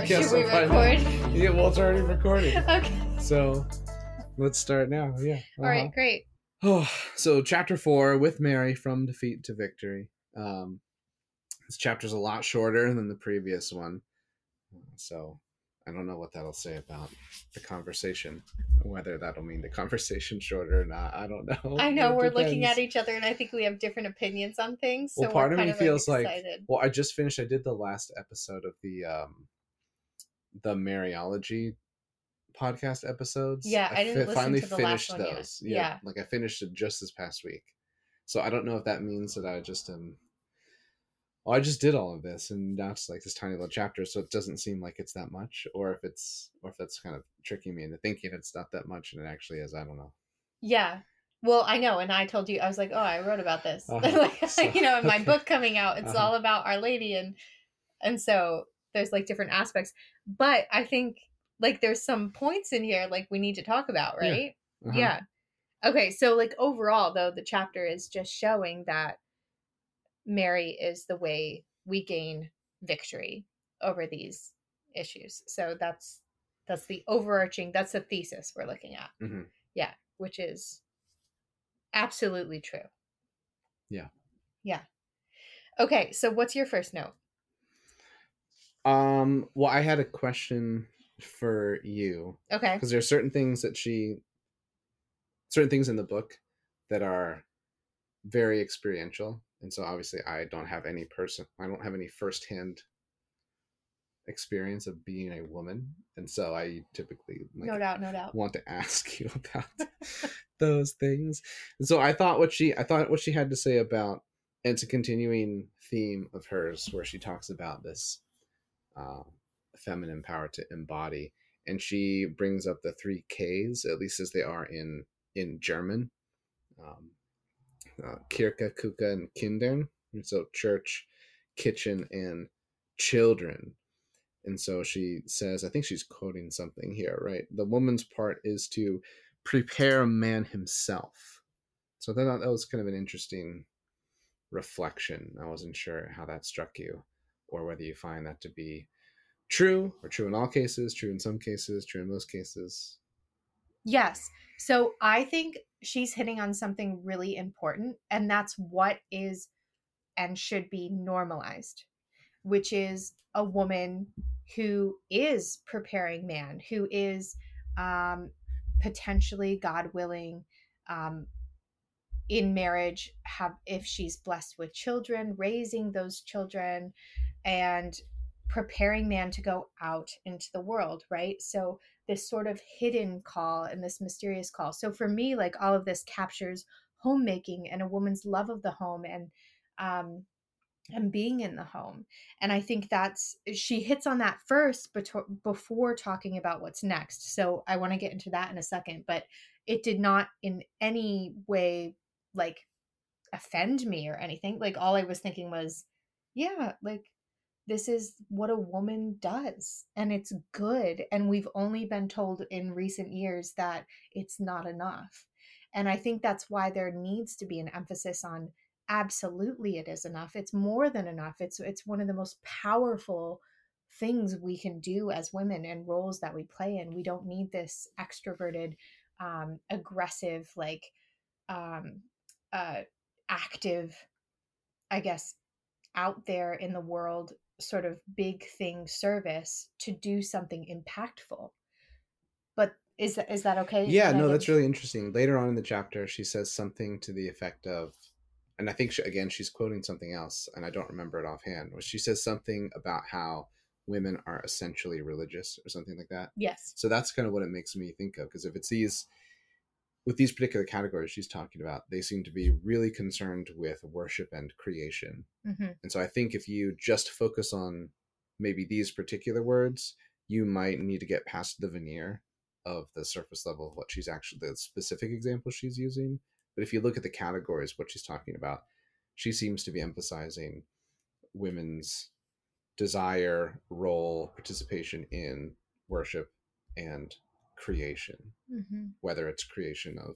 I guess Should we find record? out. Yeah, well, it's already recorded. okay. So let's start now. Yeah. All right, great. Oh, so chapter four with Mary from defeat to victory. Um, this chapter's a lot shorter than the previous one, so I don't know what that'll say about the conversation. Whether that'll mean the conversation shorter or not, I don't know. I know It we're looking at each other, and I think we have different opinions on things. So Well, part we're of me feels like- excited. Well, I just finished. I did the last episode of the um, the Mariology podcast episodes. Yeah, I didn't fi- listen to the last one yet. those. Yeah. like I finished it just this past week. So I don't know if that means that I just am. Well, I just did all of this, and now it's like this tiny little chapter, so it doesn't seem like it's that much, or if it's, or if that's kind of tricking me into thinking it's not that much, and it actually is. I don't know. Yeah. Well, I know, and I told you I was like, oh, I wrote about this. Uh-huh. like, So- you know, in my book coming out, it's Uh-huh. all about Our Lady, and and so there's like different aspects. But I think like there's some points in here like we need to talk about, Yeah. right? Uh-huh. Yeah. Okay, so like overall though the chapter is just showing that Mary is the way we gain victory over these issues. So that's that's the overarching that's the thesis we're looking at. Mhm. Yeah, which is absolutely true. Yeah. Yeah. Okay, so what's your first note? Um. Well, I had a question for you. Okay. because there are certain things that she certain things in the book that are very experiential and so obviously i don't have any person i don't have any firsthand experience of being a woman and so i typically like, no doubt, no doubt. want to ask you about those things and so i thought what she i thought what she had to say about and it's a continuing theme of hers where she talks about this uh, feminine power to embody. And she brings up the three k's at least as they are in in german. Um, uh, kirche küche and kindern. And so church kitchen and children. And so she says i think she's quoting something here right? The woman's part is to prepare man himself. So thought that was kind of an interesting reflection. I wasn't sure how that struck you or whether you find that to be true or true in all cases true in some cases true in most cases Yes. So I think she's hitting on something really important, and that's what is and should be normalized, which is a woman who is preparing man, who is um, potentially, God willing, um, in marriage, have if she's blessed with children, raising those children, and preparing man to go out into the world, right? So this sort of hidden call and this mysterious call. So for me, like all of this captures homemaking and a woman's love of the home and um and being in the home. And I think that's she hits on that first before talking about what's next. So I want to get into that in a second, but it did not in any way like offend me or anything. Like all I was thinking was, yeah, like this is what a woman does and it's good and we've only been told in recent years that it's not enough. And i think that's why there needs to be an emphasis on absolutely it is enough. It's more than enough. It's it's one of the most powerful things we can do as women and roles that we play in. We don't need this extroverted um aggressive like um uh active i guess out there in the world sort of big thing service to do something impactful. But is that is that okay? Yeah no that's really interesting. Later on in the chapter she says something to the effect of and i think she, again she's quoting something else and i don't remember it offhand where she says something about how women are essentially religious or something like that. Yes. So that's kind of what it makes me think of because if it's these with these particular categories she's talking about they seem to be really concerned with worship and creation hmm and so I think if you just focus on maybe these particular words, you might need to get past the veneer of the surface level of what she's actually, the specific example she's using. But if you look at the categories, what she's talking about, she seems to be emphasizing women's desire, role, participation in worship and creation, hmm whether it's creation of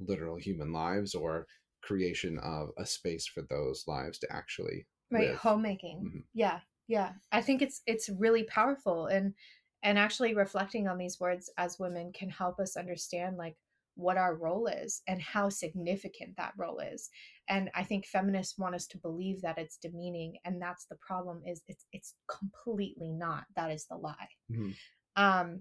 literal human lives or creation of a space for those lives to actually right live. homemaking Mhm. yeah yeah i think it's it's really powerful and and actually reflecting on these words as women can help us understand like what our role is and how significant that role is and i think feminists want us to believe that it's demeaning and that's the problem is it's it's completely not that is the lie Mhm. um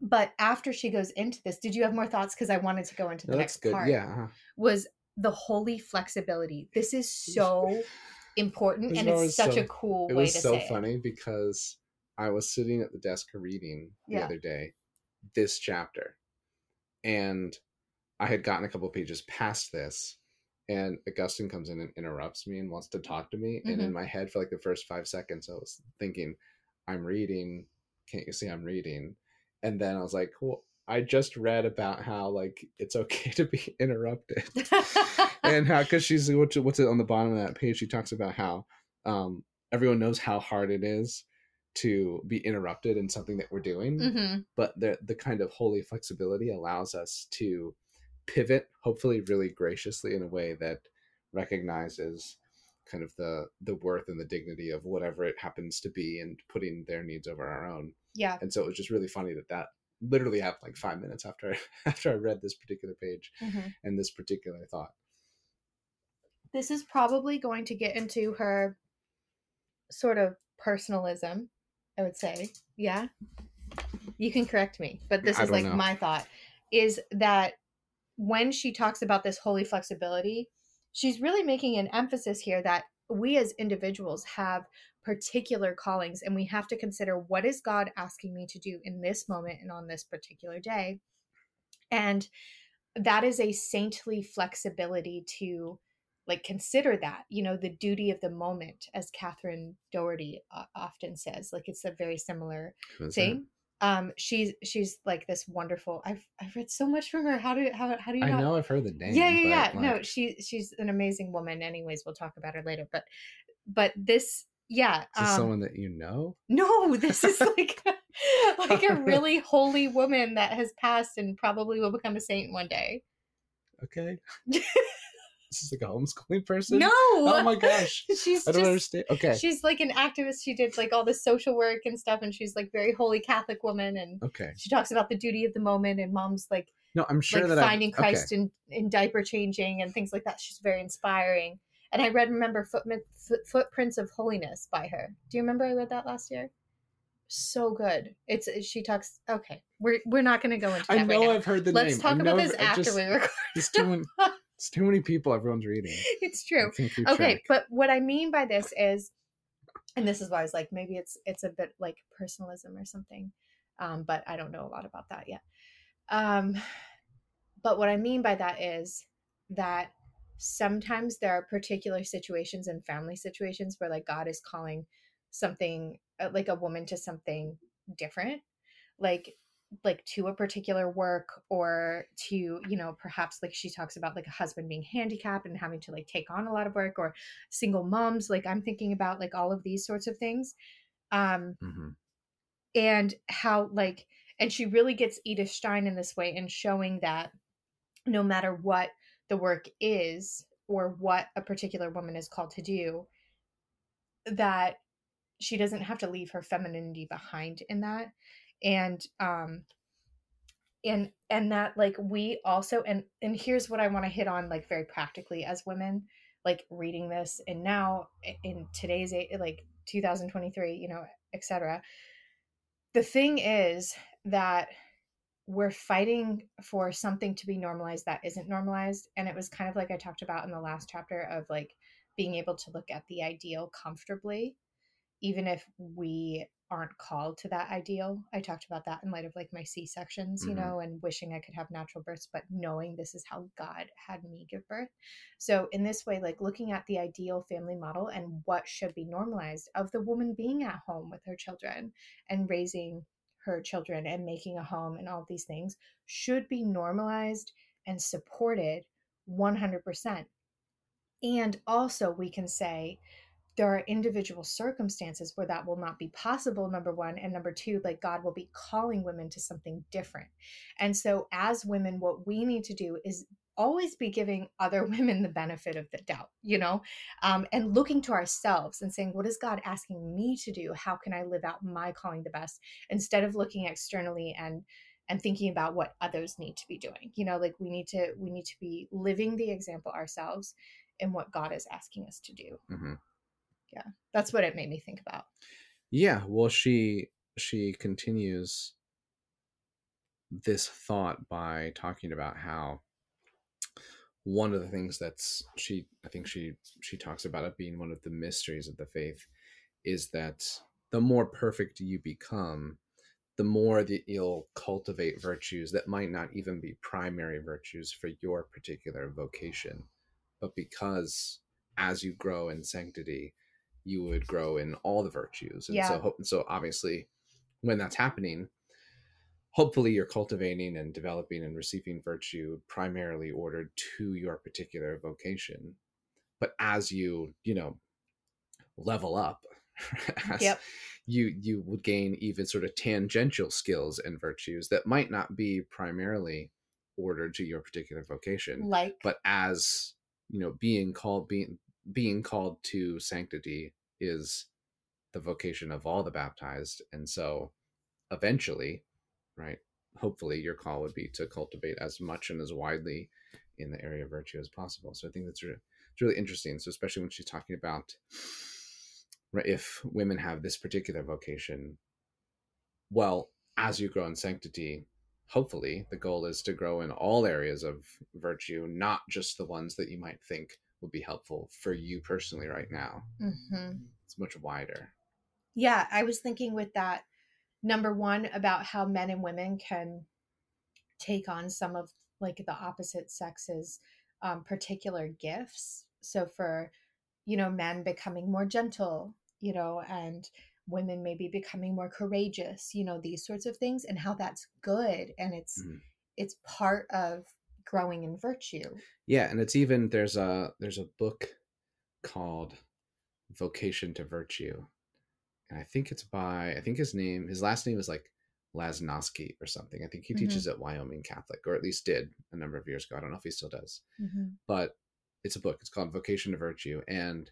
but after she goes into this did you have more thoughts because i wanted to go into the No, next good. part Yeah. uh-huh. was the holy flexibility this is so important and it's such so- a cool It way was to so say it. funny because I was sitting at the desk reading the Yeah. other day this chapter, and I had gotten a couple pages past this, and Augustine comes in and interrupts me and wants to talk to me. And Mm-hmm. in my head, for like the first five seconds, I was thinking, "I'm reading. Can't you see I'm reading?" And then I was like, "Well, I just read about how like it's okay to be interrupted." and how because she's what's, what's it on the bottom of that page? She talks about how um everyone knows how hard it is to be interrupted in something that we're doing hmm but the the kind of holy flexibility allows us to pivot hopefully really graciously in a way that recognizes kind of the the worth and the dignity of whatever it happens to be and putting their needs over our own yeah and so it was just really funny that that literally happened like five minutes after I, after I read this particular page Mhm. and this particular thought this is probably going to get into her sort of personalism i would say yeah you can correct me but this is like know. my thought is that when she talks about this holy flexibility she's really making an emphasis here that we as individuals have particular callings and we have to consider what is god asking me to do in this moment and on this particular day and that is a saintly flexibility to like consider that you know the duty of the moment as catherine doherty uh, often says like it's a very similar Who is that? thing um she's she's like this wonderful i've i've read so much from her how do how, how do you I not know I've heard the name. yeah yeah yeah but, no like, she she's an amazing woman anyways we'll talk about her later but but this yeah is this um, someone that you know? no this is like like a really holy woman that has passed and probably will become a saint one day Okay. this is like a homeschooling person. no Oh my gosh. she's I don't just understand. Okay. she's like an activist she did like all the social work and stuff and she's like very holy catholic woman and Okay. she talks about the duty of the moment and mom's like No, I'm sure like that I- finding Christ in, in diaper changing and things like that. She's very inspiring. And I read, remember, Foot, Footprints of Holiness by her. Do you remember I read that last year? So good. It's she talks. Okay, we're we're not going to go into I, that I know right. I've heard the name. Let's name. talk about this after just- we record. It's too many. It's too many people everyone's reading. it's true. Okay, track. but what I mean by this is, and this is why I was like, maybe it's it's a bit like personalism or something, um, but I don't know a lot about that yet. Um, but what I mean by that is that sometimes there are particular situations and family situations where like God is calling something uh, like a woman to something different, like like to a particular work or to you know perhaps like she talks about like a husband being handicapped and having to like take on a lot of work or single moms like i'm thinking about like all of these sorts of things um Mhm. and how like and she really gets edith stein in this way in showing that no matter what the work is or what a particular woman is called to do that she doesn't have to leave her femininity behind in that. And um and and that like we also and and here's what i want to hit on like very practically as women like reading this and now in today's like 2023 you know etc the thing is that we're fighting for something to be normalized that isn't normalized and it was kind of like i talked about in the last chapter of like being able to look at the ideal comfortably even if we aren't called to that ideal. I talked about that in light of like my C sections, you Mhm. know, and wishing I could have natural births, but knowing this is how God had me give birth. So, in this way, like looking at the ideal family model and what should be normalized of the woman being at home with her children and raising her children and making a home and all these things should be normalized and supported 100%. And also, we can say, there are individual circumstances where that will not be possible number one and number two like god will be calling women to something different and so as women what we need to do is always be giving other women the benefit of the doubt, you know, um, and looking to ourselves and saying, what is God asking me to do? How can I live out my calling the best? Instead of looking externally and and thinking about what others need to be doing you know like we need to we need to be living the example ourselves in what god is asking us to do hmm yeah that's what it made me think about Yeah, well, she she continues this thought by talking about how one of the things that's she I think she she talks about it being one of the mysteries of the faith is that the more perfect you become, the more that you'll cultivate virtues that might not even be primary virtues for your particular vocation, but because as you grow in sanctity, you would grow in all the virtues, and Yeah. so so obviously, when that's happening, hopefully you're cultivating and developing and receiving virtue primarily ordered to your particular vocation. But as you you know level up Yep. you you would gain even sort of tangential skills and virtues that might not be primarily ordered to your particular vocation like? but as you know being called being being called to sanctity is the vocation of all the baptized. And so eventually right? Hopefully your call would be to cultivate as much and as widely in the area of virtue as possible. So i think that's re- it's really interesting. So especially when she's talking about right if women have this particular vocation well as you grow in sanctity hopefully the goal is to grow in all areas of virtue not just the ones that you might think would be helpful for you personally right now. Mhm. it's much wider. Yeah i was thinking with that number one about how men and women can take on some of like the opposite sexes um, particular gifts so for you know men becoming more gentle you know and women maybe becoming more courageous you know these sorts of things and how that's good and it's Mhm. it's part of growing in virtue Yeah, and it's even there's a there's a book called Vocation to Virtue. And I think it's by I think his name his last name is like Lasnoski or something. I think he Mhm. teaches at Wyoming Catholic, or at least did a number of years ago. I don't know if he still does. But it's a book. It's called Vocation to Virtue. And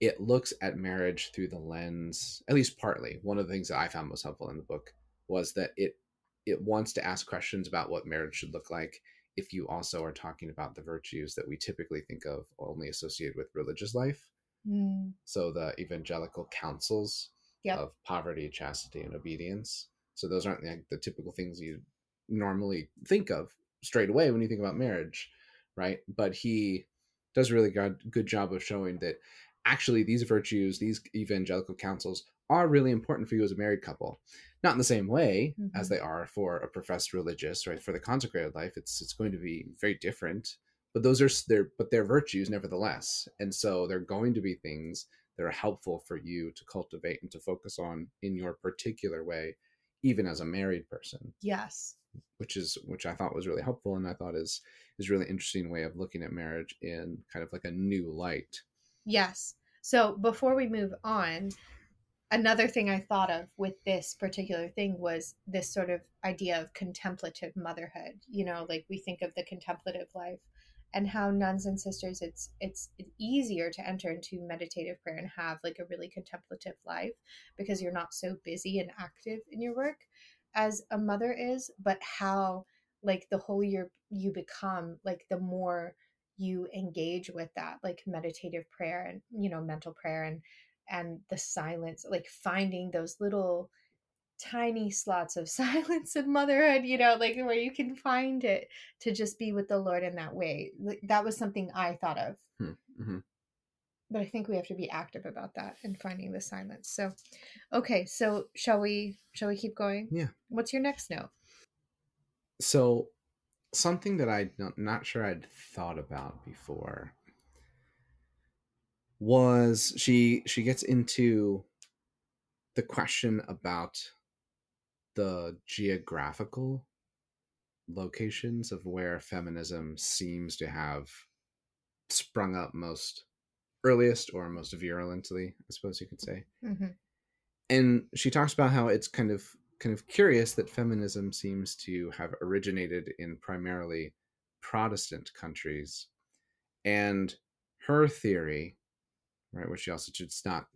it looks at marriage through the lens, at least partly. One of the things that I found most helpful in the book was that it it wants to ask questions about what marriage should look like if you also are talking about the virtues that we typically think of only associated with religious life. Mm, So the evangelical counsels Yep. of poverty, chastity, and obedience. So those aren't like the typical things you normally think of straight away when you think about marriage, right? But he does a really good good job of showing that actually these virtues, these evangelical counsels, are really important for you as a married couple. Not in the same way as Mhm. they are for a professed religious, right? For the consecrated life, it's it's going to be very different. But those are their but they're virtues nevertheless, and so they're going to be things that are helpful for you to cultivate and to focus on in your particular way, even as a married person yes which is which I thought was really helpful and I thought is is a really interesting way of looking at marriage in kind of like a new light. Yes. So before we move on, another thing I thought of with this particular thing was this sort of idea of contemplative motherhood. You know, like we think of the contemplative life and how nuns and sisters it's it's easier to enter into meditative prayer and have like a really contemplative life because you're not so busy and active in your work as a mother is, but how like the holier you become, like the more you engage with that like meditative prayer and you know mental prayer and and the silence like finding those little tiny slots of silence in motherhood you know like where you can find it to just be with the lord in that way that was something i thought of Mm-hmm. but i think we have to be active about that and finding the silence so okay so shall we shall we keep going Yeah. what's your next note So something that I'm not- not sure I'd thought about before was she she gets into the question about the geographical locations of where feminism seems to have sprung up most earliest or most virulently, I suppose you could say. mm-hmm. and she talks about how it's kind of kind of curious that feminism seems to have originated in primarily Protestant countries. And her theory, right, which she also should not,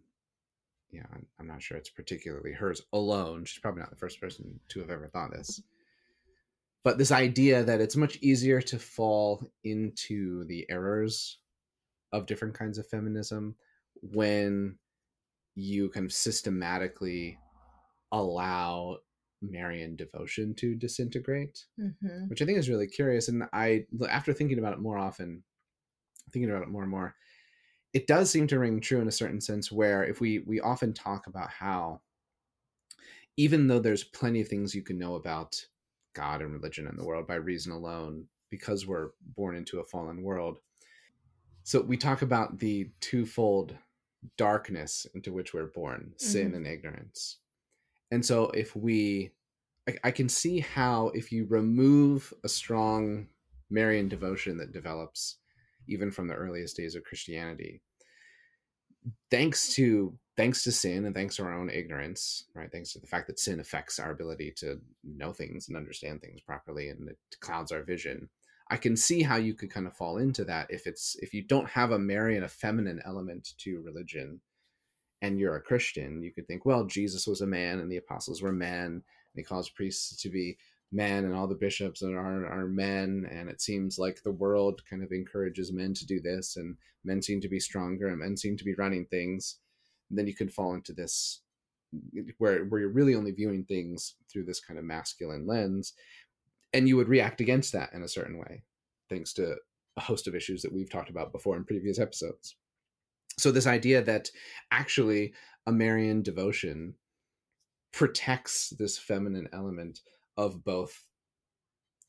yeah, I'm, I'm not sure it's particularly hers alone. She's probably not the first person to have ever thought this. But this idea that it's much easier to fall into the errors of different kinds of feminism when you kind of systematically allow Marian devotion to disintegrate, Mhm. which I think is really curious. And I, after thinking about it more often, thinking about it more and more, it does seem to ring true in a certain sense. Where if we we often talk about how, even though there's plenty of things you can know about God and religion and the world by reason alone, because we're born into a fallen world. So we talk about the twofold darkness into which we're born sin Mhm. and ignorance. And so if we, I, I can see how if you remove a strong Marian devotion that develops even from the earliest days of Christianity, thanks to thanks to sin and thanks to our own ignorance, right? Thanks to the fact that sin affects our ability to know things and understand things properly and it clouds our vision. I can see how you could kind of fall into that if it's if you don't have a Marian, a feminine element to religion, and you're a Christian, you could think, well, Jesus was a man and the apostles were men, and he calls priests to be men, and all the bishops are, are men, and it seems like the world kind of encourages men to do this, and men seem to be stronger, and men seem to be running things. And then you can fall into this where where you're really only viewing things through this kind of masculine lens, and you would react against that in a certain way, thanks to a host of issues that we've talked about before in previous episodes so this idea that actually a Marian devotion protects this feminine element of both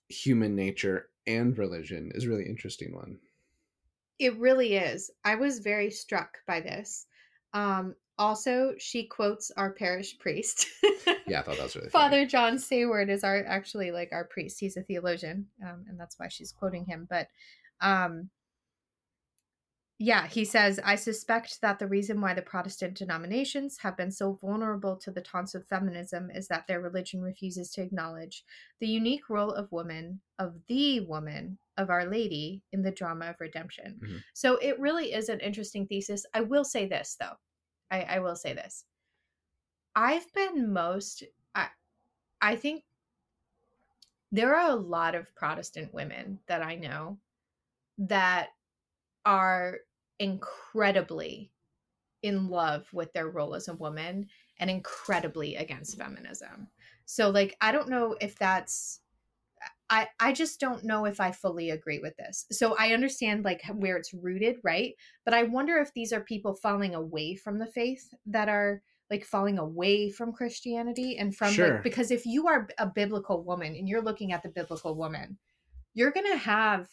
human nature and religion is a really interesting one. It really is. I was very struck by this. Um, also, she quotes our parish priest. Yeah, I thought that was really funny. Father John Saward is our actually like our priest. He's a theologian, um, and that's why she's quoting him. But um, yeah, he says, I suspect that the reason why the Protestant denominations have been so vulnerable to the taunts of feminism is that their religion refuses to acknowledge the unique role of woman, of the woman, of Our Lady in the drama of redemption. Mhm. So it really is an interesting thesis. I will say this, though. I, I will say this. I've been most, I, I think there are a lot of Protestant women that I know that are incredibly in love with their role as a woman and incredibly against feminism. So like I don't know if that's I I just don't know if I fully agree with this. So I understand like where it's rooted, right? But I wonder if these are people falling away from the faith that are like falling away from Christianity and from Sure. like because if you are a biblical woman and you're looking at the biblical woman, you're going to have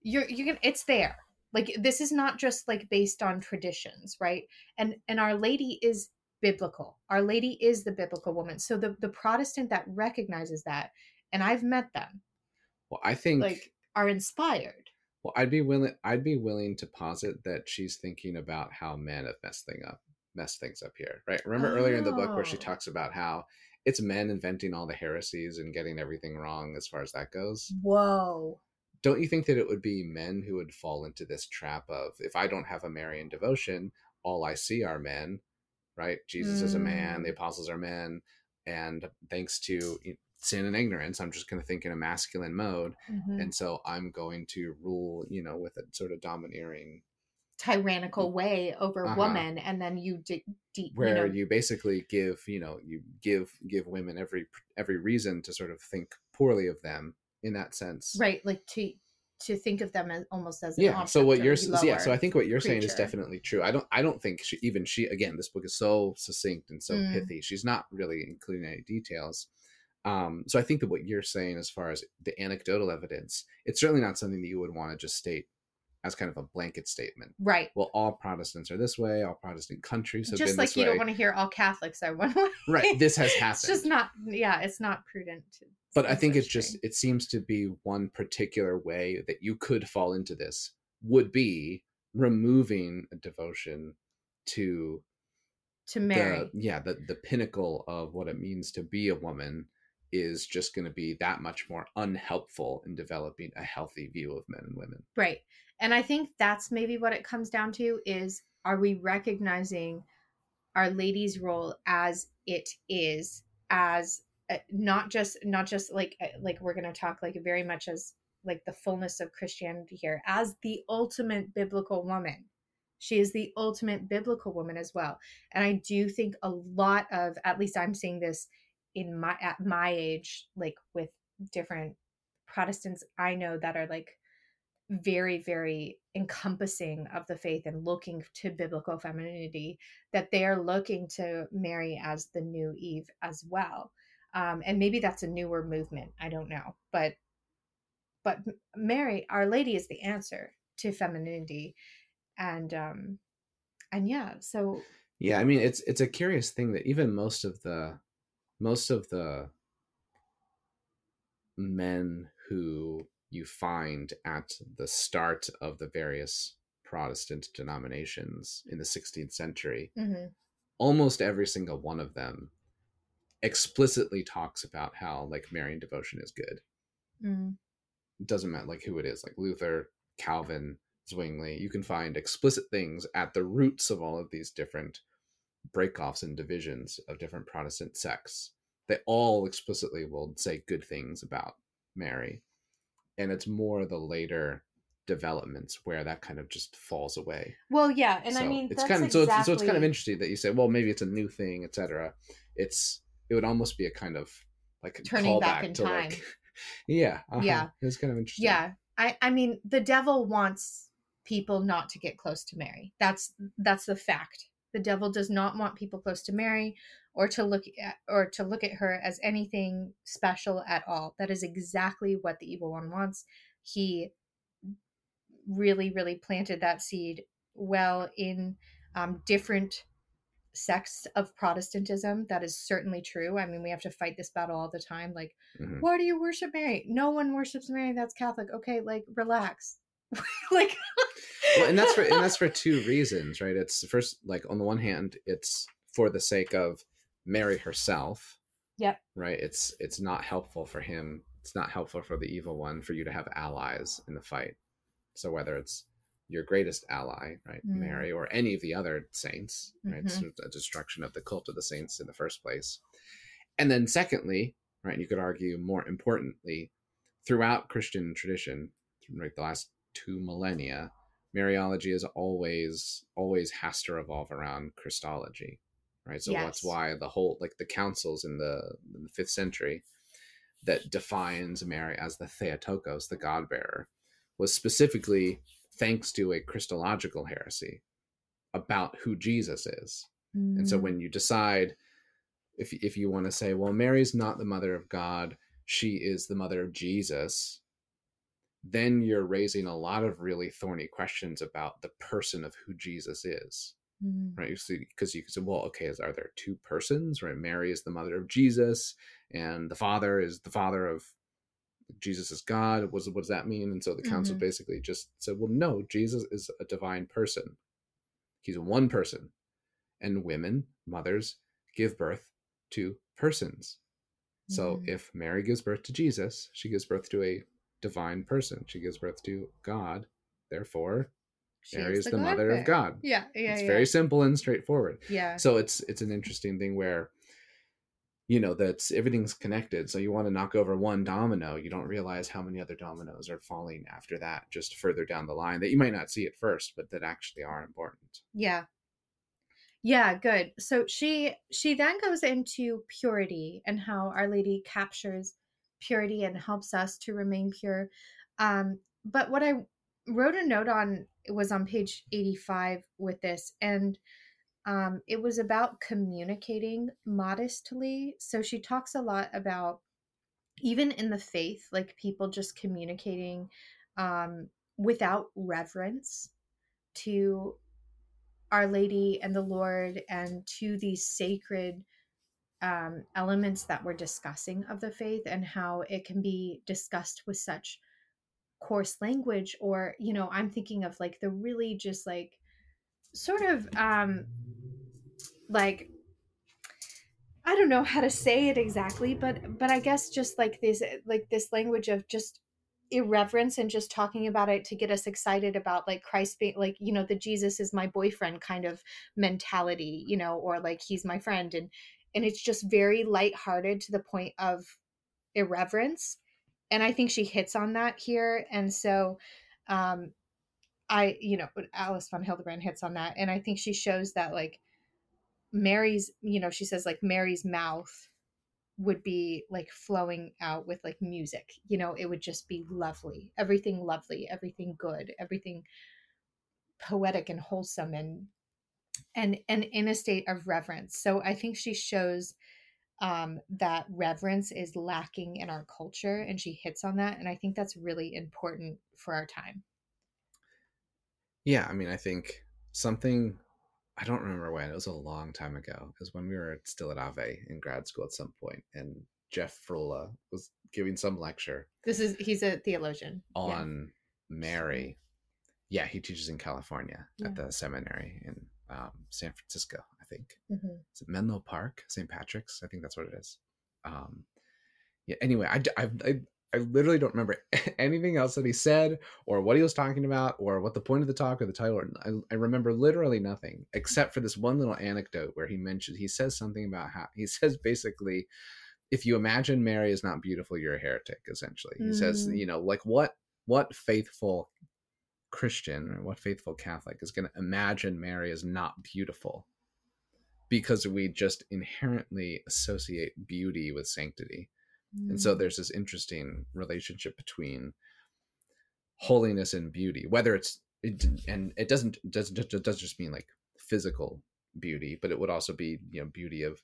you're you're going it's there like this is not just like based on traditions right and and our lady is biblical our lady is the biblical woman so the the protestant that recognizes that and i've met them Well, I think like are inspired well, I'd be willing I'd be willing to posit that she's thinking about how men have messed thing up messed things up here. Right? Remember earlier in the book where she Oh. talks about how it's men inventing all the heresies and getting everything wrong as far as that goes. whoa don't you think that it would be men who would fall into this trap of if I don't have a Marian devotion, all I see are men, right? Jesus is a man, the Mm. apostles are men, and thanks to sin and ignorance, I'm just going to think in a masculine mode, Mhm. and so I'm going to rule, you know, with a sort of domineering, tyrannical way over Uh-huh. woman and then you de- de- where you know you basically give, you know, you give give women every every reason to sort of think poorly of them in that sense, right like to to think of them as almost as an yeah so what you're yeah so i think what you're saying is definitely true. I don't i don't think she even she again this book is so succinct and so Mm. pithy. She's not really including any details. Um so i think that what you're saying as far as the anecdotal evidence it's certainly not something that you would want to just state as kind of a blanket statement right well all protestants are this way all protestant countries have been this way. just like you way don't want to hear all catholics are one way right this has happened it's just not yeah it's not prudent to but i think it's just it seems to be one particular way that you could fall into this would be removing a devotion to to mary the yeah the, the pinnacle of what it means to be a woman is just going to be that much more unhelpful in developing a healthy view of men and women. Right. And I think that's maybe what it comes down to is are we recognizing our lady's role as it is as uh, not just not just like uh, like we're going to talk like very much as like the fullness of Christianity here as the ultimate biblical woman. She is the ultimate biblical woman as well. And I do think a lot of at least I'm seeing this in my at my age like with different Protestants I know that are like very very encompassing of the faith and looking to biblical femininity that they are looking to mary as the new eve as well. Um, and maybe that's a newer movement i don't know but but mary our lady is the answer to femininity and um and yeah so yeah i mean it's it's a curious thing that even most of the most of the men who you find at the start of the various Protestant denominations in the 16th century, mm-hmm. almost every single one of them explicitly talks about how like Marian devotion is good. Mm. Doesn't matter like who it is, like Luther, Calvin, Zwingli. You can find explicit things at the roots of all of these different breakoffs and divisions of different Protestant sects. They all explicitly will say good things about Mary and it's more the later developments where that kind of just falls away. Well, yeah, and so I mean it's kind of exactly... so it's, so it's kind of interesting that you say, well, maybe it's a new thing, etc. It's it would almost be a kind of like turning back in time. Like, yeah, uh-huh. yeah, it's kind of interesting. Yeah, I I mean the devil wants people not to get close to Mary. That's that's the fact. The devil does not want people close to Mary or to look at or to look at her as anything special at all. That is exactly what the evil one wants. He really, really planted that seed well in um, different sects of Protestantism. That is certainly true. I mean, we have to fight this battle all the time. Like, Mhm. why do you worship Mary? No one worships Mary. That's Catholic. Okay, like relax. like, well, and that's for and that's for two reasons, right? It's first like on the one hand, it's for the sake of Mary herself. Yep. Right. It's it's not helpful for him. It's not helpful for the evil one for you to have allies in the fight. So whether it's your greatest ally, right, Mm. Mary, or any of the other saints, right, it's Mhm. a destruction of the cult of the saints in the first place. And then secondly, right, you could argue more importantly, throughout Christian tradition, right, the last two millennia, Mariology is always always has to revolve around Christology, right? So that's why the whole like the councils in the, in the fifth century that defines Mary as the Theotokos, the God bearer, was specifically thanks to a Christological heresy about who Jesus is. And so Mm. when you decide if if you want to say, well, Mary's not the mother of God, she is the mother of Jesus, then you're raising a lot of really thorny questions about the person of who Jesus is. Mm. Right? You see, because you can say, well, okay, is, are there two persons? Right? Mary is the mother of Jesus, and the Father is the father of Jesus is God. What does, what does that mean? And so the council Mhm. basically just said, well, no, Jesus is a divine person. He's one person. And women, mothers, give birth to persons. So Mhm. if Mary gives birth to Jesus, she gives birth to a divine person. She gives birth to God. Therefore, She Mary is the, God mother of God. Yeah, yeah, it's yeah. very simple and straightforward. yeah. So it's it's an interesting thing where you know that's everything's connected. So you want to knock over one domino, you don't realize how many other dominoes are falling after that, just further down the line that you might not see at first, but that actually are important. Yeah. Yeah, good. So she she then goes into purity and how Our Lady captures purity and helps us to remain pure. Um, but what I wrote a note on it was on page 85 with this and um, it was about communicating modestly. So she talks a lot about even in the faith, like people just communicating um, without reverence to Our Lady and the Lord and to these sacred um, elements that we're discussing of the faith and how it can be discussed with such coarse language or you know i'm thinking of like the really just like sort of um like I don't know how to say it exactly, but but I guess just like this like this language of just irreverence and just talking about it to get us excited about like Christ being like you know the Jesus is my boyfriend kind of mentality, you know, or like he's my friend and and it's just very lighthearted to the point of irreverence. And I think she hits on that here and so um I you know Alice von Hildebrand hits on that and I think she shows that like Mary's, you know, she says like Mary's mouth would be like flowing out with like music. You know, it would just be lovely. Everything lovely, everything good, everything poetic and wholesome and and and in a state of reverence. So I think she shows um that reverence is lacking in our culture and she hits on that and I think that's really important for our time. Yeah, I mean, I think something I don't remember when. It was a long time ago. because when we were still at Ave in grad school at some point, and Jeff Frola was giving some lecture. This is he's a theologian on yeah. Mary. Yeah, he teaches in California yeah. at the seminary in um, San Francisco. I think mm-hmm. is it Menlo Park, St. Patrick's. I think that's what it is. Um, yeah. Anyway, I, I, I I literally don't remember anything else that he said or what he was talking about or what the point of the talk or the title. I, I remember literally nothing except for this one little anecdote where he mentioned, he says something about how, he says basically, if you imagine Mary is not beautiful, you're a heretic, essentially. He mm. says, you know, like what, what faithful Christian or what faithful Catholic is going to imagine Mary is not beautiful because we just inherently associate beauty with sanctity and so mm. there's this interesting relationship between holiness and beauty, whether it's it, and it doesn't doesn't doesn't just mean like physical beauty, but it would also be you know beauty of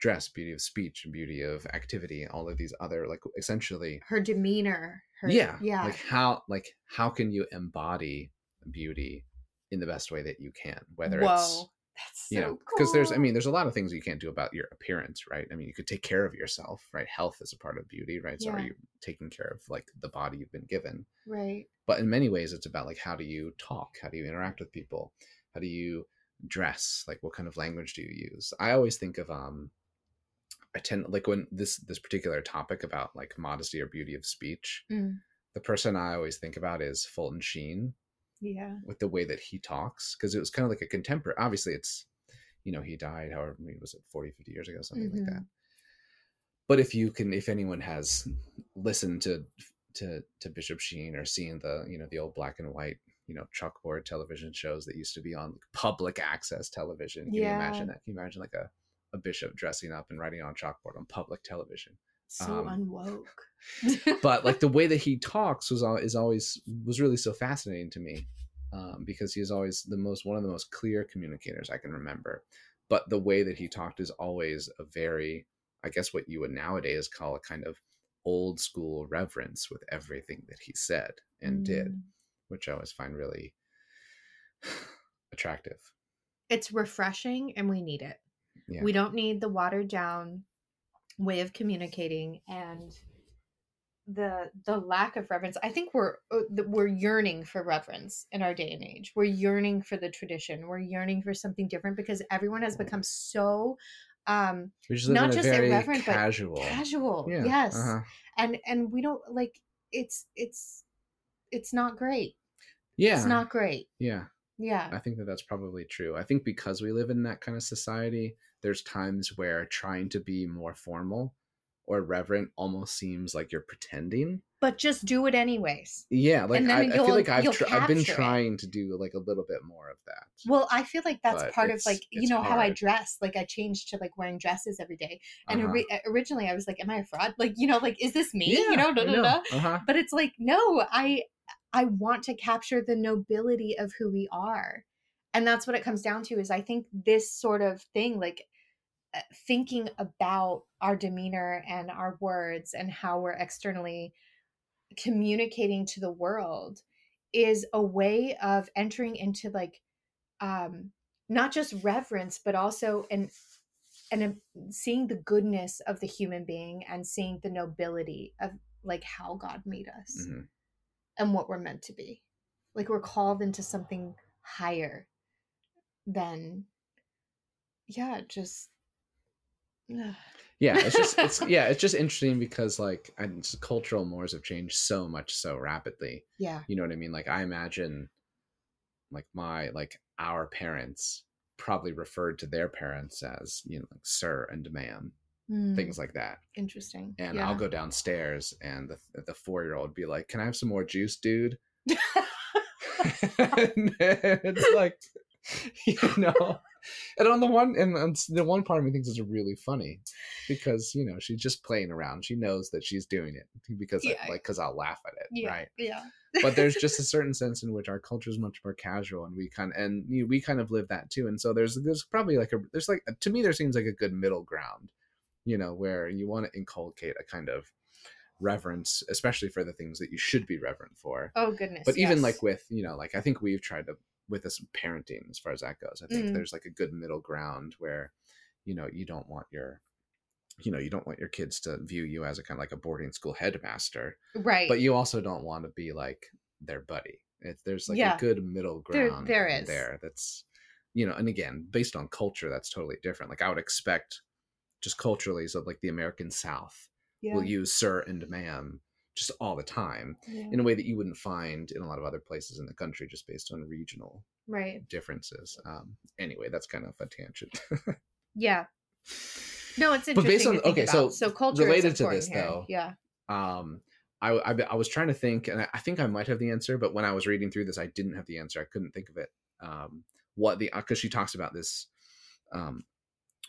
dress, beauty of speech, beauty of activity, all of these other like essentially her demeanor. Her, yeah, yeah. Like how like how can you embody beauty in the best way that you can? Whether Whoa. it's that's you know because there's i mean there's a lot of things you can't do about your appearance right? I mean you could take care of yourself right? Health is a part of beauty right? So yeah. are you taking care of like the body you've been given? Right. But in many ways it's about like how do you talk? How do you interact with people? How do you dress? Like what kind of language do you use? I always think of um i tend like when this this particular topic about like modesty or beauty of speech mm. the person i always think about is fulton sheen yeah with the way that he talks because it was kind of like a contemporary obviously it's you know he died however many was it 40 50 years ago something mm-hmm. like that but if you can if anyone has listened to to to bishop sheen or seen the you know the old black and white you know chalkboard television shows that used to be on public access television can yeah. you imagine that can you imagine like a, a bishop dressing up and writing on chalkboard on public television so um, unwoke but like the way that he talks was is always was really so fascinating to me um, because is always the most one of the most clear communicators I can remember. But the way that he talked is always a very, I guess, what you would nowadays call a kind of old school reverence with everything that he said and mm. did, which I always find really attractive. It's refreshing and we need it. Yeah. We don't need the watered down way of communicating and the the lack of reverence. I think we're uh, we're yearning for reverence in our day and age. We're yearning for the tradition. We're yearning for something different because everyone has become so um not just irreverent casual. but casual. yeah. yes. uh-huh. and and we don't like it's it's it's not great. Yeah. it's not great. Yeah. Yeah. I think that that's probably true. I think because we live in that kind of society there's times where trying to be more formal or reverent almost seems like you're pretending. But just do it anyways. Yeah, like I, I, feel like I've tr- I've been trying it. to do like a little bit more of that. Well, I feel like that's part of like you know hard. how I dress. Like I changed to like wearing dresses every day, and uh-huh. ori- originally I was like, "Am I a fraud?" Like you know, like is this me? Yeah, you know, da, da, da. Uh-huh. but it's like no, I I want to capture the nobility of who we are, and that's what it comes down to. Is I think this sort of thing like thinking about our demeanor and our words and how we're externally communicating to the world is a way of entering into like um not just reverence but also an and seeing the goodness of the human being and seeing the nobility of like how God made us mm-hmm. and what we're meant to be. Like we're called into something higher than yeah, just yeah it's just it's yeah it's just interesting because like cultural mores have changed so much so rapidly yeah. you know what i mean like i imagine like my like our parents probably referred to their parents as you know like sir and ma'am Mm, things like that Interesting. and yeah. i'll go downstairs and the, the four-year-old be like can i have some more juice dude and it's like you know and on the one and, and the one part of me thinks it's really funny because you know she's just playing around she knows that she's doing it because I, like because I'll laugh at it yeah. right Yeah. but there's just a certain sense in which our culture is much more casual and we kind of and you know, we kind of live that too and so there's there's probably like a there's like to me there seems like a good middle ground you know where you want to inculcate a kind of reverence especially for the things that you should be reverent for Oh goodness. but even like with you know like i think we've tried to with this parenting as far as that goes i think Mm. there's like a good middle ground where you know you don't want your you know you don't want your kids to view you as a kind of like a boarding school headmaster right. but you also don't want to be like their buddy there's like Yeah. a good middle ground There- there is. there that's you know and again based on culture that's totally different like i would expect just culturally so like the american south yeah. will use sir and ma'am just all the time yeah. in a way that you wouldn't find in a lot of other places in the country just based on regional Right. differences um anyway that's kind of a tangent Yeah. No, it's interesting. But based on- okay, about. so so culture related to this, here. though, Yeah. um I, I I was trying to think and I, I think I might have the answer but when I was reading through this I didn't have the answer I couldn't think of it um what the because she talks about this um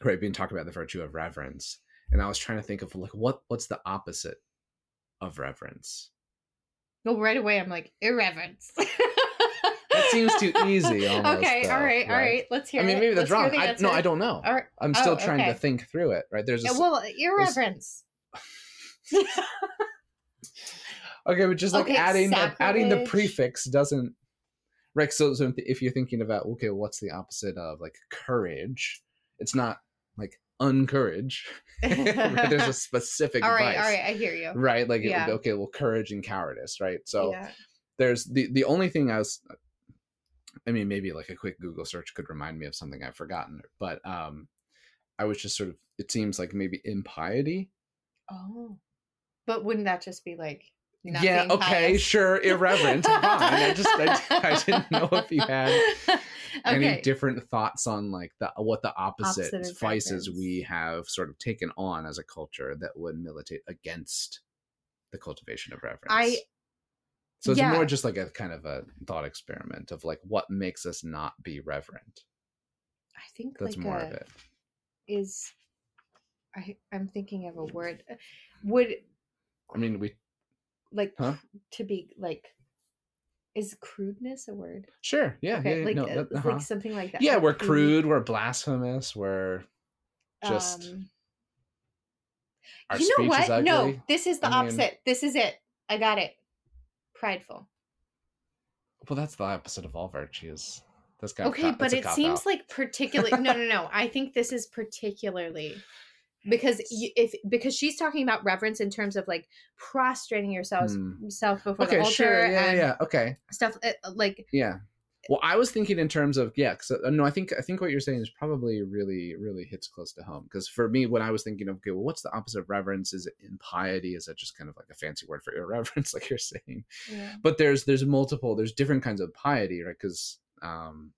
right being talked about the virtue of reverence and I was trying to think of like what what's the opposite of reverence Well, right away I'm like irreverence. That seems too easy almost, okay. though, all right. All right? right. Let's hear. I mean it. maybe that's Let's wrong I, no. I don't know All right. I'm still Oh, trying to think through it right there's a well, irreverence. Okay, but just like Okay, adding adding the prefix doesn't. Right. So, so if you're thinking about okay, what's the opposite of like courage? It's not like uncourage. There's a specific. all right. vice, All right. I hear you. Right. Like it- Yeah. okay, well, courage and cowardice. Right. So yeah. there's the the only thing I was. I mean, maybe like a quick Google search could remind me of something I've forgotten, but um, I was just sort of. It seems like maybe impiety. Oh. But wouldn't that just be like? not yeah. Okay. pious? Sure. Irreverent. Fine. I just I, I didn't know if you had any different thoughts on like the what the opposite, Opposite vices we have sort of taken on as a culture that would militate against the cultivation of reverence I- so it's yeah. more just like a kind of a thought experiment of like what makes us not be reverent I think that's like more a, of it is. I I'm thinking of a word. Would i mean we like Huh? to be like is crudeness a word? Sure yeah okay yeah, yeah like no, uh, that- uh-huh. like something like that yeah like we're crude, crude we're blasphemous we're just um, you know what? No this is the I mean- opposite. This is it. I got it. Prideful. Well that's the opposite of all virtues. That's got okay but it seems like particularly no no no i think this is particularly because you, if because she's talking about reverence in terms of like prostrating yourself Hmm. self before the okay altar sure yeah and yeah okay stuff uh, like Yeah. Well, I was thinking in terms of yeah. Cause, uh, no, I think I think what you're saying is probably really really hits close to home. Because for me, when I was thinking of okay, well, what's the opposite of reverence? Is it impiety? Is that just kind of like a fancy word for irreverence, like you're saying? yeah. But there's there's multiple there's different kinds of piety, right? Because um,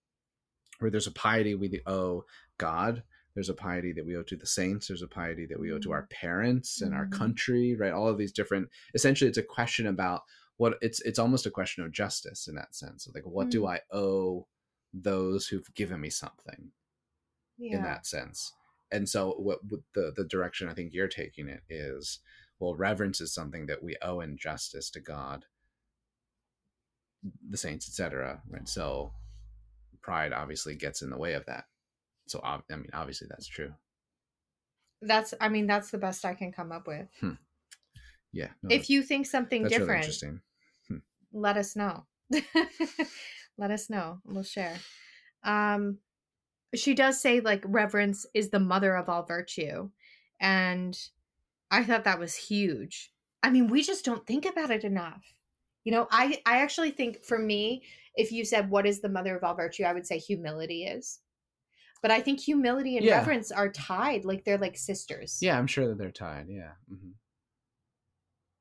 where there's a piety we owe God. There's a piety that we owe to the saints. There's a piety that we owe to our parents and our Mhm. country, right? All of these different. Essentially, it's a question about what it's. It's almost a question of justice in that sense. Of like, what do Mm. I owe those who've given me something yeah in that sense? And so, what, what the the direction I think you're taking it is, well, reverence is something that we owe in justice to God, the saints, etc. Right. So, pride obviously gets in the way of that. So, I mean, obviously that's true. that's i mean that's the best i can come up with. Yeah. no, if you think something that's really different interesting. let us know. Let us know. We'll share. Um she does say like reverence is the mother of all virtue and i thought that was huge. I mean we just don't think about it enough. You know i i actually think for me if you said what is the mother of all virtue? I would say humility is But I think humility and Yeah. reverence are tied, like they're like sisters. Yeah, I'm sure that they're tied. Yeah. hmm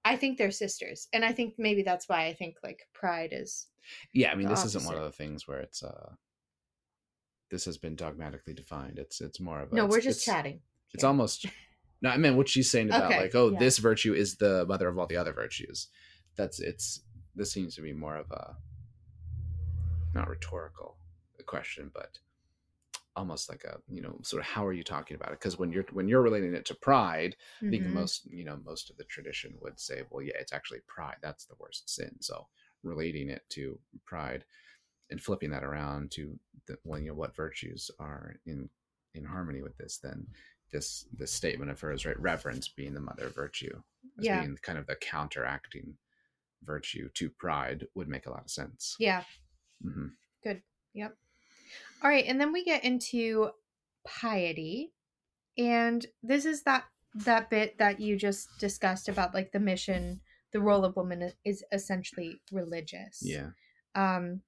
I think they're sisters. And I think maybe that's why I think like pride is Yeah, I mean, this isn't one of the things where it's uh this has been dogmatically defined. It's it's more of a No, we're just chatting. It's here. almost no, I meant what she's saying about Okay, like, oh, yeah. this virtue is the mother of all the other virtues. That's it's this seems to be more of a not rhetorical question, but almost like a you know sort of how are you talking about it? Because when you're when you're relating it to pride, I think Mhm. most you know most of the tradition would say, well, yeah, it's actually pride. That's the worst sin. So relating it to pride and flipping that around to the, well, you know, what virtues are in in harmony with this, then this this statement of hers, right, reverence being the mother of virtue, as Yeah. being kind of the counteracting virtue to pride, would make a lot of sense. Yeah. hmm Good. Yep. All right, and then we get into piety. And this is that that bit that you just discussed about like the mission, the role of women is- essentially religious. Yeah. Um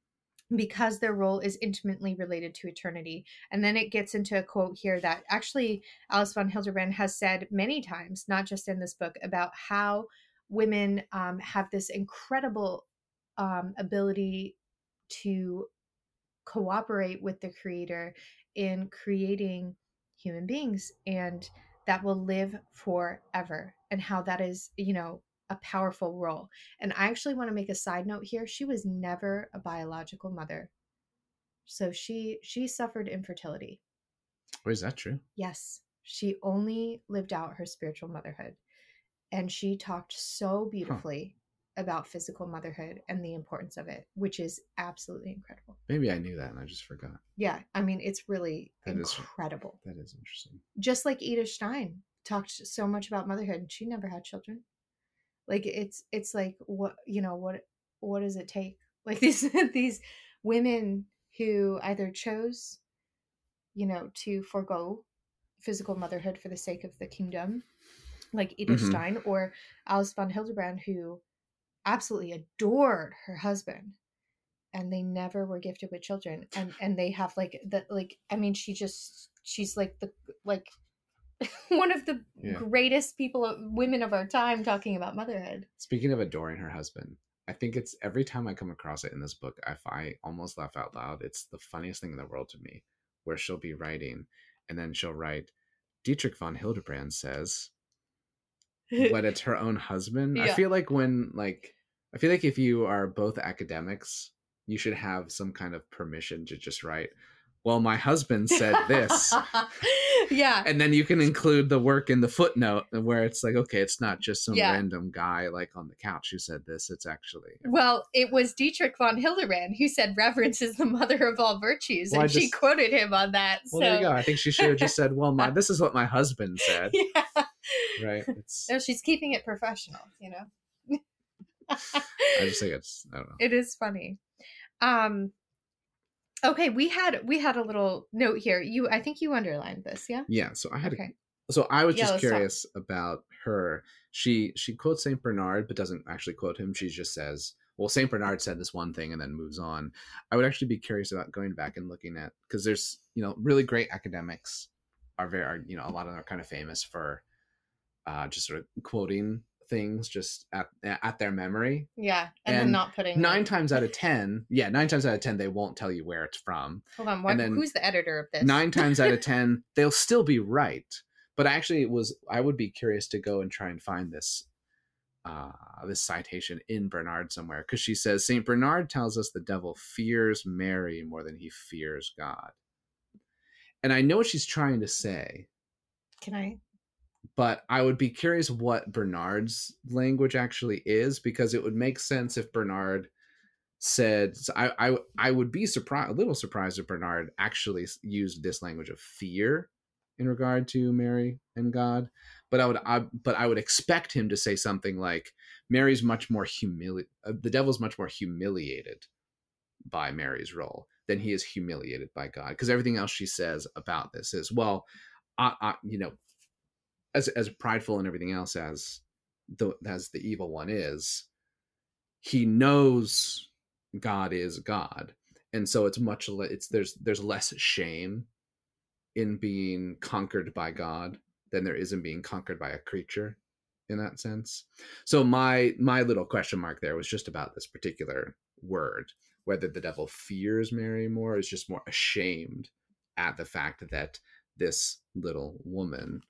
because their role is intimately related to eternity. And then it gets into a quote here that actually Alice von Hildebrand has said many times, not just in this book, about how women um, have this incredible um, ability to cooperate with the creator in creating human beings and that will live forever and how that is you know a powerful role. And i actually want to make a side note here she was never a biological mother. So she she suffered infertility. Wait, is that true? yes. She only lived out her spiritual motherhood and she talked so beautifully about physical motherhood and the importance of it which is absolutely incredible Maybe I knew that and I just forgot. yeah, I mean, it's really That is- incredible. That is interesting. Just like Edith Stein talked so much about motherhood, and she never had children. Like it's it's like what you know what what does it take? Like these these women who either chose, you know, to forego physical motherhood for the sake of the kingdom, like Edith Mhm. Stein or Alice von Hildebrand, who absolutely adored her husband and they never were gifted with children and and they have like the like i mean she just she's like the like one of the Yeah. greatest people women of our time talking about motherhood Speaking of adoring her husband, I think it's every time I come across it in this book, I, I almost laugh out loud. It's the funniest thing in the world to me, where she'll be writing, and then she'll write, Dietrich von Hildebrand says, when it's her own husband. I feel like when like I feel like if you are both academics, you should have some kind of permission to just write, well, my husband said this. yeah and then you can include the work in the footnote where it's like, okay, it's not just some Yeah. random guy like on the couch who said this. It's actually well it was dietrich von hildebrand who said reverence is the mother of all virtues Well, and she quoted him on that well. so There you go. I think she should have just said, "Well, my this is what my husband said." yeah Right? It's. no she's keeping it professional you know I just think it's. I don't know. it is funny um okay we had we had a little note here you i think you underlined this yeah Yeah. So I had. okay A, so I was Yeah, just let's talk. curious about her. She she quotes Saint Bernard, but doesn't actually quote him. She just says, "Well, Saint Bernard said this one thing," and then moves on. I would actually be curious about going back and looking at because there's you know really great academics are very are, you know a lot of them are kind of famous for uh, just sort of quoting things just at at their memory. yeah and, then not putting Nine times out of ten, yeah, nine times out of ten they won't tell you where it's from. hold on what, then who's the editor of this Nine times out of ten they'll still be right. But actually was I would be curious to go and try and find this uh this citation in Bernard somewhere because she says Saint Bernard tells us the devil fears Mary more than he fears God. And I know what she's trying to say, can i but I would be curious what Bernard's language actually is because it would make sense if Bernard said so I, I I would be surprised a little surprised if Bernard actually used this language of fear in regard to Mary and God but I would I, but I would expect him to say something like Mary's much more humili uh, the devil's much more humiliated by Mary's role than he is humiliated by God because everything else she says about this is well I, I you know as as prideful and everything else as the as the evil one is he knows god is god and so it's much le- it's there's there's less shame in being conquered by God than there is in being conquered by a creature in that sense. So my my little question mark there was just about this particular word, whether the devil fears Mary more or is just more ashamed at the fact that this little woman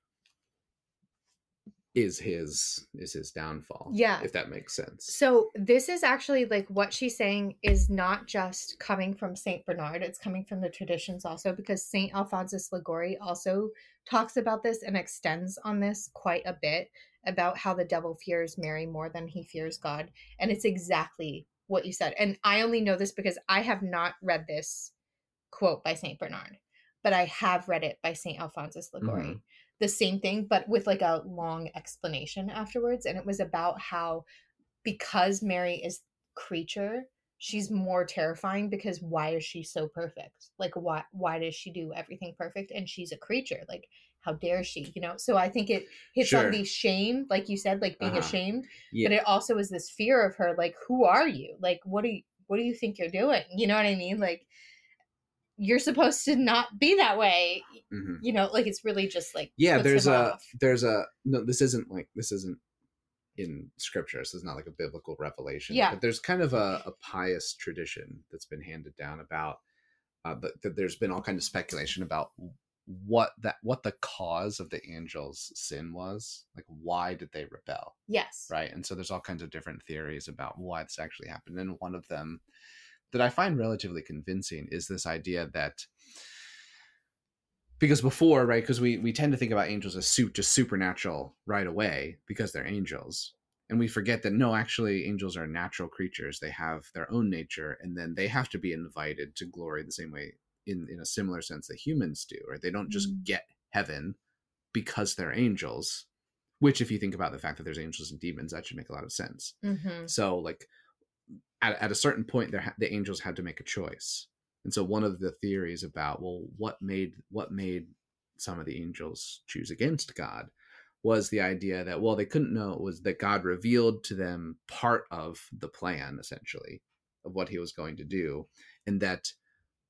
is his is his downfall. Yeah. If that makes sense. So this is actually like what she's saying is not just coming from Saint Bernard, it's coming from the traditions also because Saint Alphonsus Liguori also talks about this and extends on this quite a bit about how the devil fears Mary more than he fears God. And it's exactly what you said. And I only know this because I have not read this quote by Saint Bernard, but I have read it by Saint Alphonsus Liguori. Mhm. The same thing, but with like a long explanation afterwards. And it was about how because Mary is creature, she's more terrifying because why is she so perfect? Like why why does she do everything perfect? And she's a creature. Like how dare she? You know? So I think it hits Sure. on the shame, like you said, like being Uh-huh. ashamed Yeah. but it also is this fear of her like who are you like what do you what do you think you're doing you know what i mean like you're supposed to not be that way Mhm. you know like it's really just like yeah there's a off. there's a no this isn't like this isn't in scripture so it's not like a biblical revelation Yeah. but there's kind of a, a pious tradition that's been handed down about uh that, that there's been all kind of speculation about what that what the cause of the angels sin was like why did they rebel yes right and so there's all kinds of different theories about why this actually happened and one of them that i find relatively convincing is this idea that because before right because we we tend to think about angels as su- just supernatural right away because they're angels and we forget that no actually angels are natural creatures they have their own nature and then they have to be invited to glory the same way in in a similar sense that humans do right they don't just Mm. get heaven because they're angels which if you think about the fact that there's angels and demons that should make a lot of sense mm-hmm. so like at, at a certain point there the angels had to make a choice. And so one of the theories about well what made what made some of the angels choose against god was the idea that well they couldn't know it was that god revealed to them part of the plan essentially of what he was going to do. And that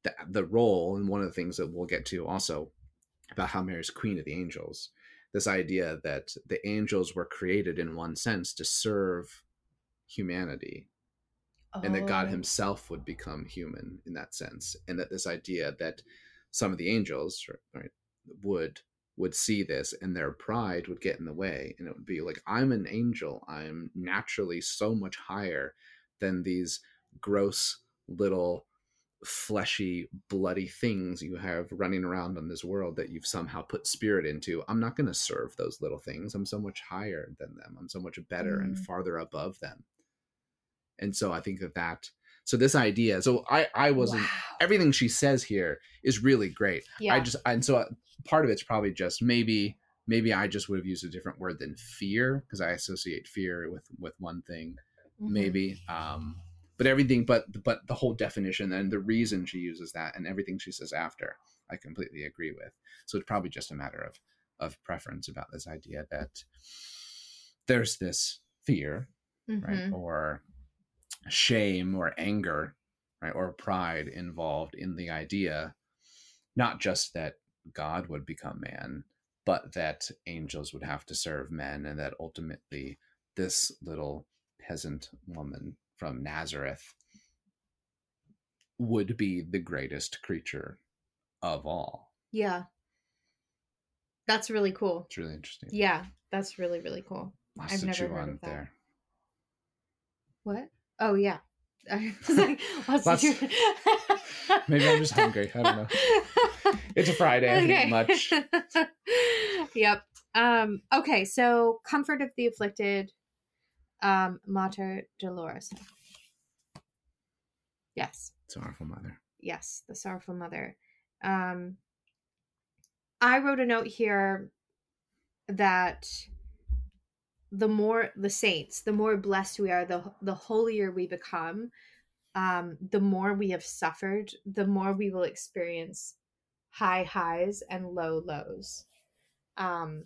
the, the role and one of the things that we'll get to also about how mary's queen of the angels this idea that the angels were created in one sense to serve humanity and that God Oh. himself would become human in that sense and that this idea that some of the angels right would would see this and their pride would get in the way and it would be like I'm an angel. I'm naturally so much higher than these gross little fleshy bloody things you have running around on this world that you've somehow put spirit into. I'm not going to serve those little things. I'm so much higher than them. I'm so much better and Mm. farther above them and so i think that that so this idea so i i wasn't Wow. everything she says here is really great yeah i just and so uh, part of it's probably just maybe maybe i just would have used a different word than fear because i associate fear with with one thing Mhm. maybe um but everything but but the whole definition and the reason she uses that and everything she says after i completely agree with so it's probably just a matter of of preference about this idea that there's this fear right Mhm. or shame or anger right or pride involved in the idea not just that god would become man but that angels would have to serve men and that ultimately this little peasant woman from nazareth would be the greatest creature of all. Yeah. That's really cool. It's really interesting. Yeah that's really really cool. Lots I've never heard of that. there. What oh yeah I was like, Lots- do- Maybe I'm just hungry. I don't know. It's a Friday. I eaten much. yep. Um, okay, so comfort of the afflicted, um, Mater Dolores. Yes, Sorrowful mother. yes, the sorrowful mother. Um, I wrote a note here that the more the saints, the more blessed we are, the the holier we become, um, the more we have suffered, the more we will experience high highs and low lows um,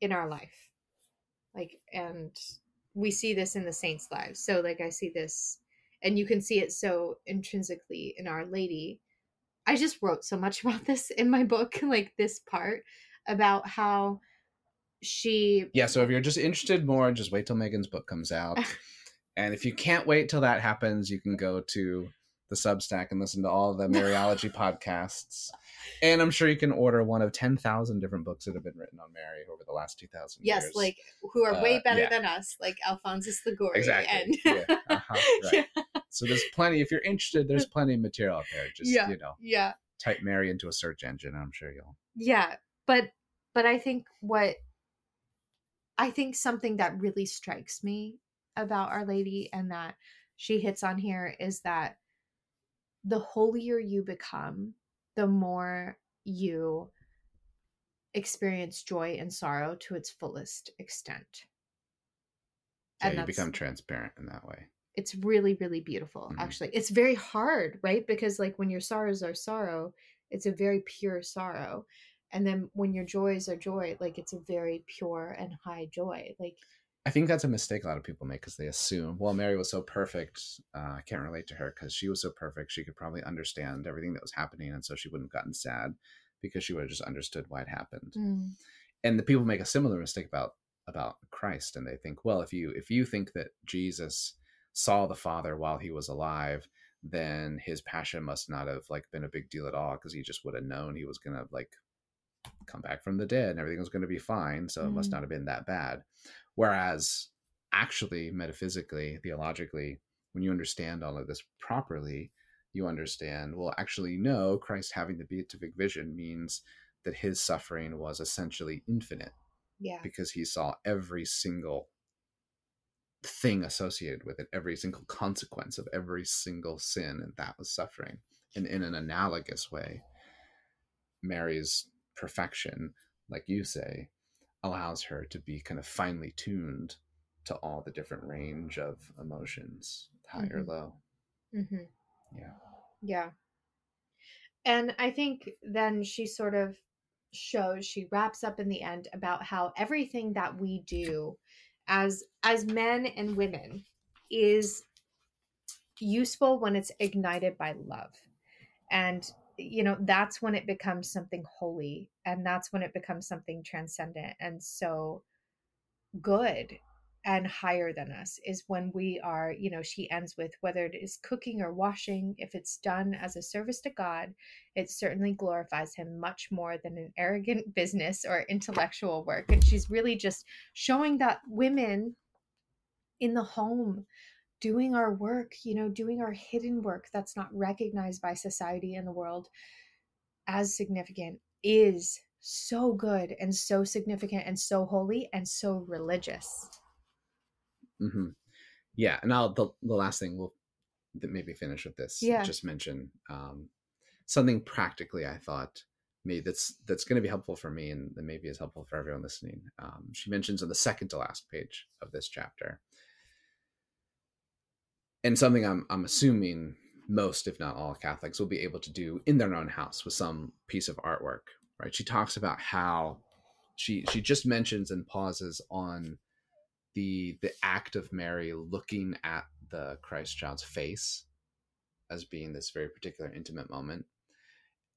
in our life. Like, and we see this in the saints' lives. So, like, I see this, and you can see it so intrinsically in Our Lady, I just wrote so much about this in my book, like this part about how she Yeah, so if you're just interested more, just wait till Megan's book comes out. and if you can't wait till that happens, you can go to the Substack and listen to all the Mariology podcasts. And I'm sure you can order one of 10,000 different books that have been written on Mary over the last 2,000 yes, years. Yes like who are way Uh, better yeah. than us, like Alphonsus Liguori. Exactly. And Yeah, uh-huh, right. yeah, So there's plenty, if you're interested, there's plenty of material out there. Just, Yeah. you know, yeah. type Mary into a search engine. and I'm sure you'll. yeah but but i think what i think something that really strikes me about our lady and that she hits on here is that the holier you become the more you experience joy and sorrow to its fullest extent Yeah, And you become transparent in that way. it's really really beautiful Mhm. actually it's very hard right because like when your sorrows are sorrow it's a very pure sorrow and then when your joys are joy like it's a very pure and high joy like I think that's a mistake a lot of people make because they assume, well, Mary was so perfect. Uh, I can't relate to her because she was so perfect. She could probably understand everything that was happening. And so she wouldn't have gotten sad because she would have just understood why it happened. And the people make a similar mistake about about Christ. And they think, well, if you if you think that Jesus saw the Father while he was alive, then his passion must not have like been a big deal at all because he just would have known he was gonna like come back from the dead and everything was going to be fine so it must Mm. not have been that bad whereas actually metaphysically theologically when you understand all of this properly you understand well actually no christ having the beatific vision means that his suffering was essentially infinite yeah because he saw every single thing associated with it, every single consequence of every single sin, and that was suffering. And in an analogous way, Mary's perfection, like you say, allows her to be kind of finely tuned to all the different range of emotions, high or Mhm. low. hmm Yeah. yeah and i think then she sort of shows she wraps up in the end about how everything that we do as as men and women is useful when it's ignited by love and you know that's when it becomes something holy and that's when it becomes something transcendent and so good and higher than us is when we are you know she ends with whether it is cooking or washing if it's done as a service to god it certainly glorifies him much more than an arrogant business or intellectual work and she's really just showing that women in the home doing our work you know doing our hidden work that's not recognized by society and the world as significant is so good and so significant and so holy and so religious hmm Yeah, and I'll the, the last thing we'll maybe finish with this. Yeah. Just mention um, something practically I thought maybe that's that's going to be helpful for me and that maybe is helpful for everyone listening. Um, she mentions on the second to last page of this chapter, and something I'm I'm assuming most, if not all, Catholics will be able to do in their own house with some piece of artwork. Right? She talks about how she she just mentions and pauses on the the act of Mary looking at the Christ child's face as being this very particular intimate moment,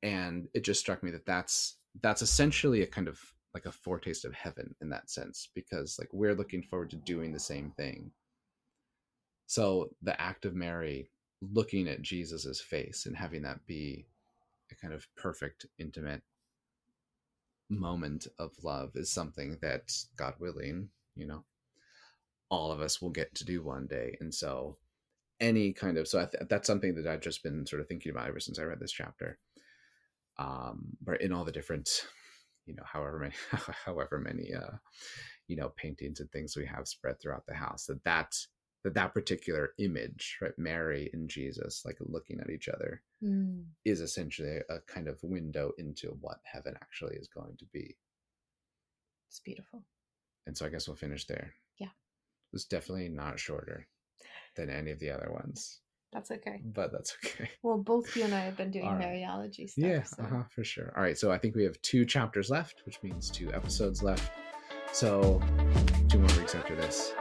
and it just struck me that that's that's essentially a kind of like a foretaste of heaven in that sense because like we're looking forward to doing the same thing. So the act of Mary looking at Jesus's face and having that be a kind of perfect intimate moment of love is something that God willing, you know, all of us will get to do one day. And so any kind of so th- that's something that i've just been sort of thinking about ever since i read this chapter. Um but in all the different you know however many however many uh you know paintings and things we have spread throughout the house that that that that particular image right mary and jesus like looking at each other Mm, is essentially a kind of window into what heaven actually is going to be it's beautiful and so i guess we'll finish there Yeah. it's definitely not shorter than any of the other ones that's okay but that's okay. well both you and i have been doing All right. mariology stuff Yeah, so. uh-huh, for sure. All right, so I think we have two chapters left, which means two episodes left. So two more weeks after this,